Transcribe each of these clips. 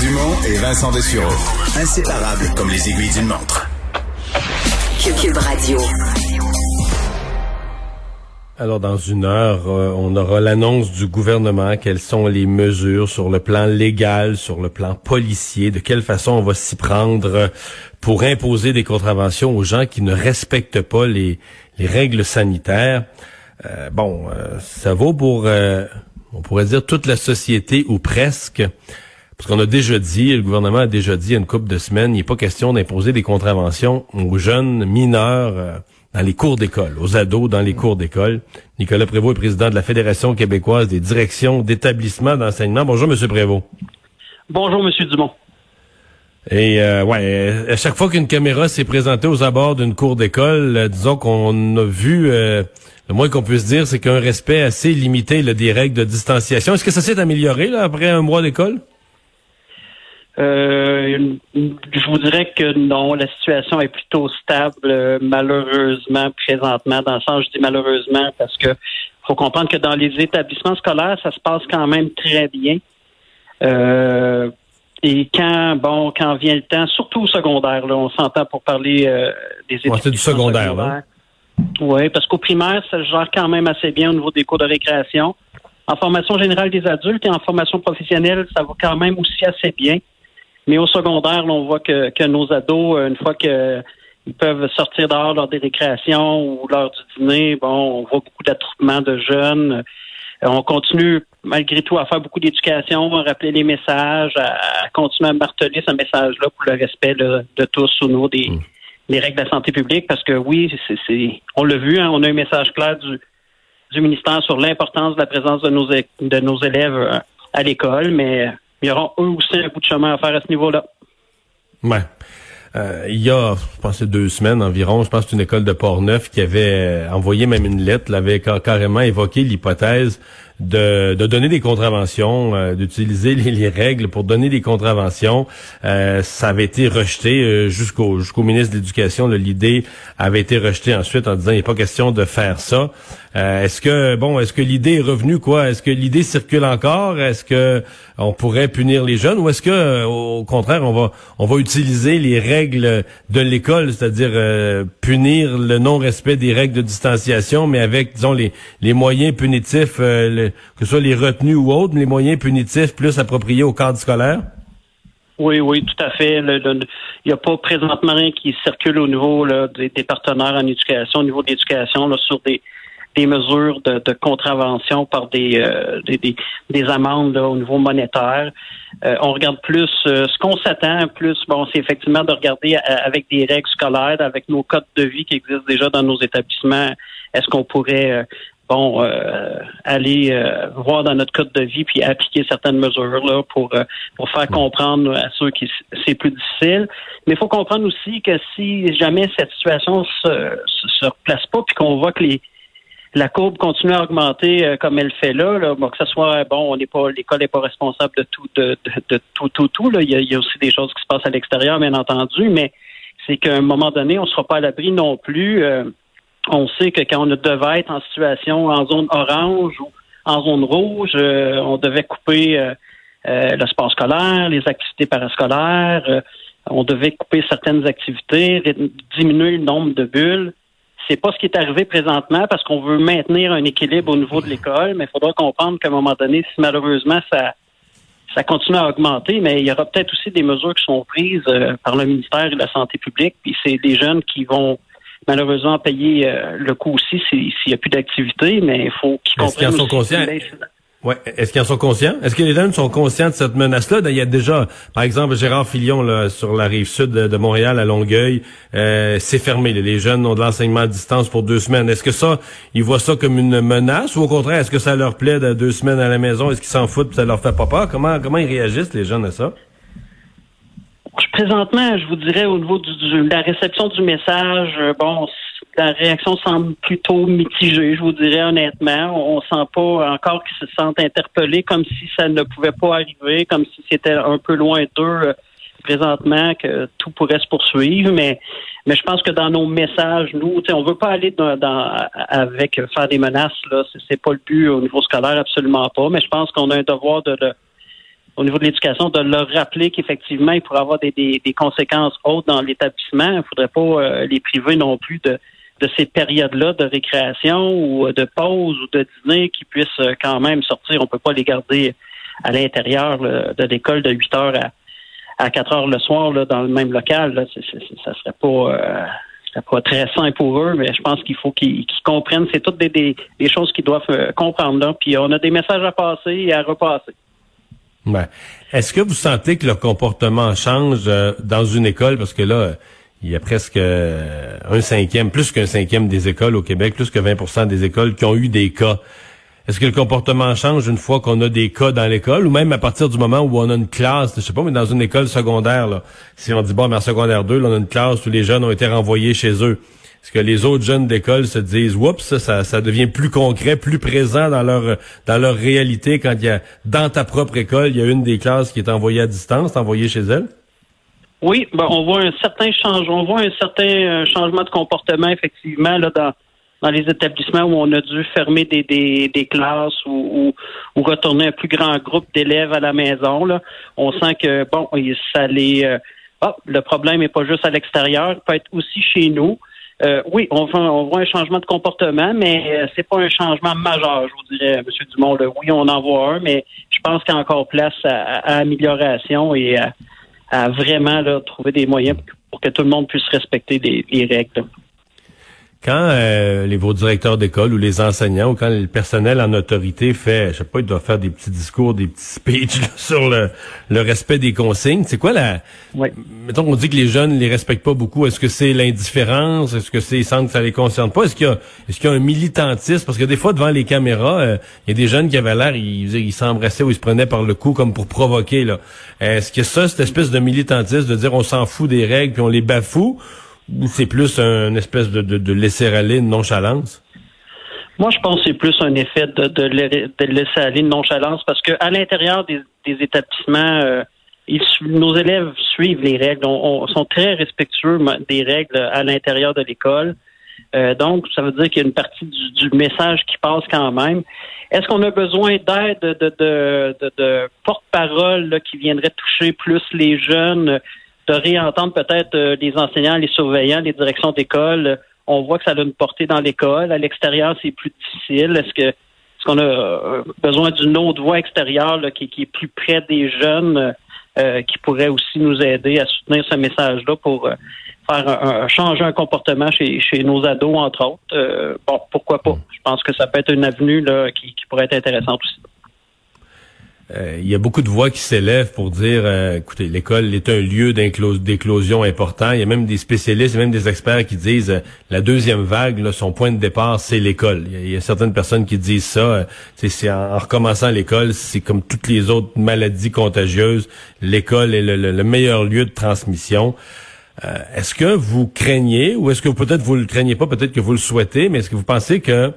Dumont et Vincent Dessureau. Inséparables comme les aiguilles d'une montre. Cube Radio. Alors, dans une heure, euh, on aura l'annonce du gouvernement. Quelles sont les mesures sur le plan légal, sur le plan policier? De quelle façon on va s'y prendre pour imposer des contraventions aux gens qui ne respectent pas les, les règles sanitaires? Euh, bon, euh, ça vaut pour, on pourrait dire, toute la société ou presque. Parce qu'on a déjà dit, le gouvernement a déjà dit il y a une couple de semaines, il n'est pas question d'imposer des contraventions aux jeunes mineurs dans les cours d'école, aux ados dans les cours d'école. Nicolas Prévost est président de la Fédération québécoise des directions d'établissements d'enseignement. Bonjour, Monsieur Prévost. Bonjour, Monsieur Dumont. Et euh, ouais, à chaque fois qu'une caméra s'est présentée aux abords d'une cour d'école, euh, disons qu'on a vu, euh, le moins qu'on puisse dire, c'est qu'un respect assez limité des règles de distanciation. Est-ce que ça s'est amélioré là, après un mois d'école? Euh, je vous dirais que non, la situation est plutôt stable, euh, malheureusement, présentement, dans le sens, je dis malheureusement, parce que faut comprendre que dans les établissements scolaires, ça se passe quand même très bien. Euh, et quand, bon, quand vient le temps, surtout au secondaire, là, on s'entend pour parler des établissements. c'est du secondaire, là. Oui, parce qu'au primaire, ça se gère quand même assez bien au niveau des cours de récréation. En formation générale des adultes et en formation professionnelle, ça va quand même aussi assez bien. Mais au secondaire, on voit que, que nos ados, euh, une fois qu'ils peuvent sortir dehors lors des récréations ou lors du dîner, bon, on voit beaucoup d'attroupements de jeunes. Euh, on continue malgré tout à faire beaucoup d'éducation, à rappeler les messages, à, continuer à marteler ce message-là pour le respect de tous au niveau des, mm. règles de la santé publique, parce que oui, c'est, on l'a vu, hein, on a un message clair du, du ministère sur l'importance de la présence de nos, de nos élèves euh, à l'école, mais il y aura eux aussi un bout de chemin à faire à ce niveau-là. Ouais. Euh, il y a, je pense, deux semaines environ, je pense une école de Port-Neuf qui avait envoyé même une lettre, l'avait carrément évoqué l'hypothèse de, de, donner des contraventions, euh, d'utiliser les, règles pour donner des contraventions. Euh, ça avait été rejeté euh, jusqu'au jusqu'au ministre de l'Éducation. L'idée avait été rejetée ensuite en disant il n'est pas question de faire ça. est-ce que bon, est-ce que l'idée est revenue quoi? Est-ce que l'idée circule encore? Est-ce que on pourrait punir les jeunes? Ou est-ce que au contraire on va on va utiliser les règles de l'école, c'est-à-dire punir le non-respect des règles de distanciation, mais avec disons les les moyens punitifs que ce soit les retenues ou autres, les moyens punitifs plus appropriés au cadre scolaire? Oui, oui, tout à fait. Il n'y a pas présentement rien qui circule au niveau des, partenaires en éducation, au niveau de l'éducation, sur des, mesures de, contravention par des, euh, des, amendes au niveau monétaire. Euh, on regarde plus euh, ce qu'on s'attend plus, bon, c'est effectivement de regarder avec des règles scolaires, avec nos codes de vie qui existent déjà dans nos établissements. Est-ce qu'on pourrait bon, euh, aller euh, voir dans notre code de vie puis appliquer certaines mesures là pour euh, pour faire comprendre à ceux qui c'est plus difficile. Mais il faut comprendre aussi que si jamais cette situation se se, replace pas puis qu'on voit que les la courbe continue à augmenter comme elle fait là, là bon, que ce soit bon, on n'est pas l'école n'est pas responsable de tout de, de, tout tout tout là. Il y, a, il y, a, aussi des choses qui se passent à l'extérieur, bien entendu, mais c'est qu'à un moment donné, on ne sera pas à l'abri non plus on sait que quand on devait être en situation en zone orange ou en zone rouge, euh, on devait couper euh, euh, le sport scolaire, les activités parascolaires, on devait couper certaines activités, diminuer le nombre de bulles. C'est pas ce qui est arrivé présentement parce qu'on veut maintenir un équilibre au niveau de l'école, mais il faudra comprendre qu'à un moment donné, si malheureusement ça ça continue à augmenter, mais il y aura peut-être aussi des mesures qui sont prises par le ministère de la Santé publique, puis c'est des jeunes qui vont malheureusement payer euh, le coût aussi s'il n'y a plus d'activité, mais il faut qu'ils comprennent. Est-ce qu'ils en sont conscients? Ouais. Est-ce qu'ils en sont conscients? Est-ce que les jeunes sont conscients de cette menace-là? Il y a déjà, par exemple, Gérard Filion là, sur la rive sud de, Montréal, à Longueuil, euh, c'est fermé. Les jeunes ont de l'enseignement à distance pour deux semaines. Est-ce que ça, ils voient ça comme une menace ou au contraire, est-ce que ça leur plaît de deux semaines à la maison? Est-ce qu'ils s'en foutent et ça leur fait pas peur? Comment, comment ils réagissent, les jeunes, à ça? Présentement, je vous dirais au niveau de la réception du message, euh, bon, la réaction semble plutôt mitigée, je vous dirais honnêtement. On sent pas encore qu'ils se sentent interpellés comme si ça ne pouvait pas arriver, comme si c'était un peu loin d'eux euh, présentement, que tout pourrait se poursuivre. Mais, mais je pense que dans nos messages, nous, on veut pas aller dans, avec faire des menaces. Là, c'est pas le but au niveau scolaire, absolument pas. Mais je pense qu'on a un devoir de au niveau de l'éducation, de leur rappeler qu'effectivement, il pourrait avoir des, des, des conséquences hautes dans l'établissement. Il ne faudrait pas euh, les priver non plus de, de ces périodes-là de récréation ou de pause ou de dîner qui puissent euh, quand même sortir. On peut pas les garder à l'intérieur de l'école de 8 heures à, à 4 heures le soir là, dans le même local. Là. ça serait pas euh, pas très sain pour eux, mais je pense qu'il faut qu'ils comprennent. C'est toutes des, des, choses qu'ils doivent euh, comprendre là. Puis on a des messages à passer et à repasser. Ouais. Est-ce que vous sentez que leur comportement change euh, dans une école? Parce que là, il y a presque euh, un cinquième, plus qu'un cinquième des écoles au Québec, plus que 20% des écoles qui ont eu des cas. Est-ce que le comportement change une fois qu'on a des cas dans l'école? Ou même à partir du moment où on a une classe, je sais pas, mais dans une école secondaire, là, si on dit, bon, mais en secondaire 2, là, on a une classe où les jeunes ont été renvoyés chez eux. Est-ce que les autres jeunes d'école se disent, oups, ça, ça devient plus concret, plus présent dans leur dans leur réalité quand il y a dans ta propre école, il y a une des classes qui est envoyée à distance, envoyée chez elle? Oui, ben, on voit un certain changement, on voit un certain euh, changement de comportement effectivement là dans dans les établissements où on a dû fermer des, des, des classes ou, ou, retourner un plus grand groupe d'élèves à la maison. Là. On sent que bon, ça les euh, oh, le problème n'est pas juste à l'extérieur, peut être aussi chez nous. Euh, oui, on voit, on voit un changement de comportement, mais euh, c'est pas un changement majeur, je vous dirais, M. Dumont. Oui, on en voit un, mais je pense qu'il y a encore place à, amélioration et à, vraiment là, trouver des moyens pour que tout le monde puisse respecter les règles quand euh, les vos directeurs d'école ou les enseignants ou quand le personnel en autorité fait, je sais pas, il doit faire des petits discours, des petits speeches sur le, le respect des consignes. C'est quoi la oui. Mettons qu'on dit que les jeunes les respectent pas beaucoup. Est-ce que c'est l'indifférence Est-ce que c'est ils sentent que ça les concerne pas Est-ce qu'il y a est-ce qu'il y a un militantisme? Parce que des fois devant les caméras, euh, il y a des jeunes qui avaient l'air, ils, ils s'embrassaient ou ils se prenaient par le cou comme pour provoquer là. Est-ce que ça, cette espèce de militantisme de dire on s'en fout des règles puis on les bafoue ou c'est plus un espèce de, de, de laisser-aller, une nonchalance? Moi, je pense que c'est plus un effet de, de, laisser aller, une nonchalance, parce qu'à l'intérieur des, établissements, euh, nos élèves suivent les règles, on, sont très respectueux des règles à l'intérieur de l'école. Euh, donc, ça veut dire qu'il y a une partie du, message qui passe quand même. Est-ce qu'on a besoin d'aide de, de, de, de porte-parole qui viendraient toucher plus les jeunes? De réentendre peut-être euh, les enseignants, les surveillants, les directions d'école. On voit que ça a une portée dans l'école. À l'extérieur, c'est plus difficile. Est-ce que est-ce qu'on a euh, besoin d'une autre voie extérieure qui, est plus près des jeunes, euh, qui pourrait aussi nous aider à soutenir ce message-là pour faire changer un comportement chez, chez nos ados, entre autres? bon, pourquoi pas? Je pense que ça peut être une avenue qui pourrait être intéressante aussi. Euh, il y a beaucoup de voix qui s'élèvent pour dire, euh, écoutez, l'école est un lieu d'éclosion important. Il y a même des spécialistes, même des experts qui disent, euh, la deuxième vague, son point de départ, c'est l'école. Il, y, a certaines personnes qui disent ça. c'est en, recommençant l'école, c'est comme toutes les autres maladies contagieuses, l'école est le, meilleur lieu de transmission. est-ce que vous craignez, ou est-ce que peut-être vous le craignez pas, peut-être que vous le souhaitez, mais est-ce que vous pensez que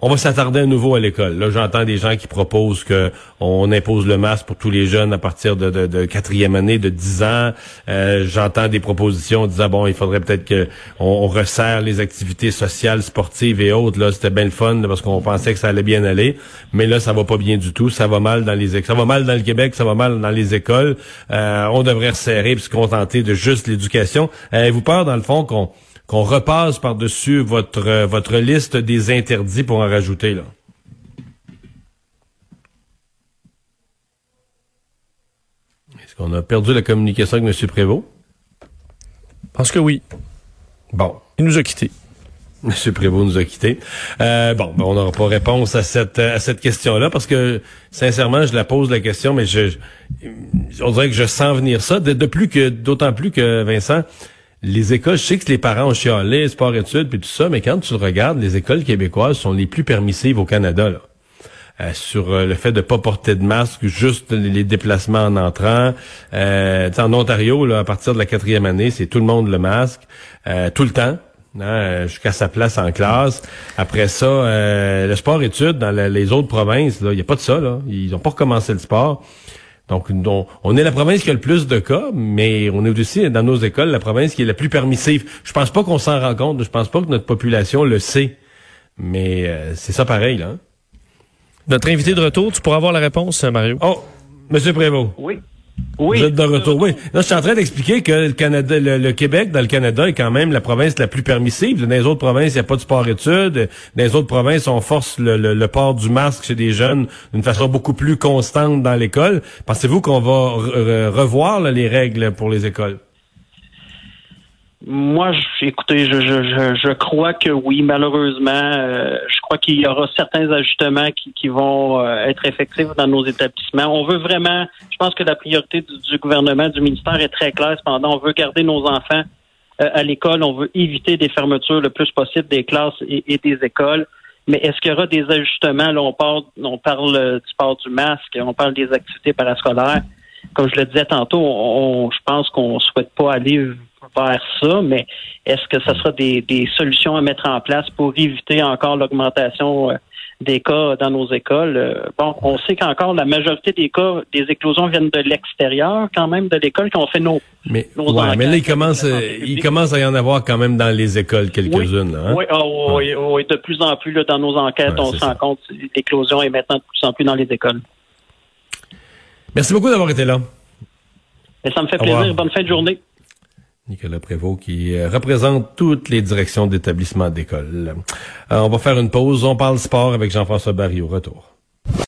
on va s'attarder à nouveau à l'école. Là, j'entends des gens qui proposent que on impose le masque pour tous les jeunes à partir de, quatrième année, de 10 ans. Euh, j'entends des propositions disant bon, il faudrait peut-être que on, resserre les activités sociales, sportives et autres. Là, c'était bien le fun parce qu'on pensait que ça allait bien aller, mais là, ça va pas bien du tout. Ça va mal dans les ça va mal dans le Québec, ça va mal dans les écoles. Euh, on devrait resserrer et se contenter de juste l'éducation. Avez-vous peur dans le fond qu'on qu'on repasse par-dessus votre, euh, votre liste des interdits pour en rajouter, là? Est-ce qu'on a perdu la communication avec M. Prévost? Je pense que oui. Bon. Il nous a quittés. M. Prévost nous a quittés. Euh, bon, ben, on n'aura pas réponse à cette à cette question-là parce que sincèrement, je la pose la question, mais je, on dirait que je sens venir ça. De, plus que d'autant plus que Vincent, les écoles, je sais que les parents ont chialé, sport-études, puis tout ça, mais quand tu le regardes, les écoles québécoises sont les plus permissives au Canada. Euh, sur euh, le fait de pas porter de masque, juste les déplacements en entrant. Euh, en Ontario, à partir de la quatrième année, c'est tout le monde le masque, euh, tout le temps. Hein, jusqu'à sa place en classe. Après ça, le sport-études dans les autres provinces, il n'y a pas de ça. Là. Ils n'ont pas recommencé le sport. Donc, on, est la province qui a le plus de cas, mais on est aussi dans nos écoles la province qui est la plus permissive. Je pense pas qu'on s'en rend compte. Je pense pas que notre population le sait. Mais euh, c'est ça pareil, là. Hein. Notre invité de retour, tu pourras avoir la réponse, Mario. Oh, Monsieur Prévost. Oui. Oui. Vous êtes de retour. Oui. Là, je suis en train d'expliquer que le Canada, le, Québec, dans le Canada, est quand même la province la plus permissive. Dans les autres provinces, il n'y a pas de sport-études. Dans les autres provinces, on force le, le, port du masque chez des jeunes d'une façon beaucoup plus constante dans l'école. Pensez-vous qu'on va revoir les règles pour les écoles? Moi, écoutez, je, je, je, crois que oui, malheureusement. Euh, je crois qu'il y aura certains ajustements qui, qui vont euh, être effectifs dans nos établissements. On veut vraiment, je pense que la priorité du, gouvernement, du ministère est très claire. Cependant, on veut garder nos enfants euh, à l'école. On veut éviter des fermetures le plus possible des classes et, des écoles. Mais est-ce qu'il y aura des ajustements? Là, on parle, on parle du port du masque, on parle des activités parascolaires. Comme je le disais tantôt, on, je pense qu'on souhaite pas aller faire ça, mais est-ce que ce sera des, solutions à mettre en place pour éviter encore l'augmentation euh, des cas dans nos écoles? Euh, bon, on sait qu'encore la majorité des cas, des éclosions viennent de l'extérieur, quand même, de l'école, qu'on fait nos, mais, mais là, il commence, euh, il commence à y en avoir quand même dans les écoles, quelques-unes. Hein? Ah, oui, oui, de plus en plus, dans nos enquêtes, on se rend compte que l'éclosion est maintenant de plus en plus dans les écoles. Merci beaucoup d'avoir été là. Et ça me fait plaisir. Bonne fin de journée. Nicolas Prévost qui représente toutes les directions d'établissement d'école. Euh, on va faire une pause. On parle sport avec Jean-François Barry au retour.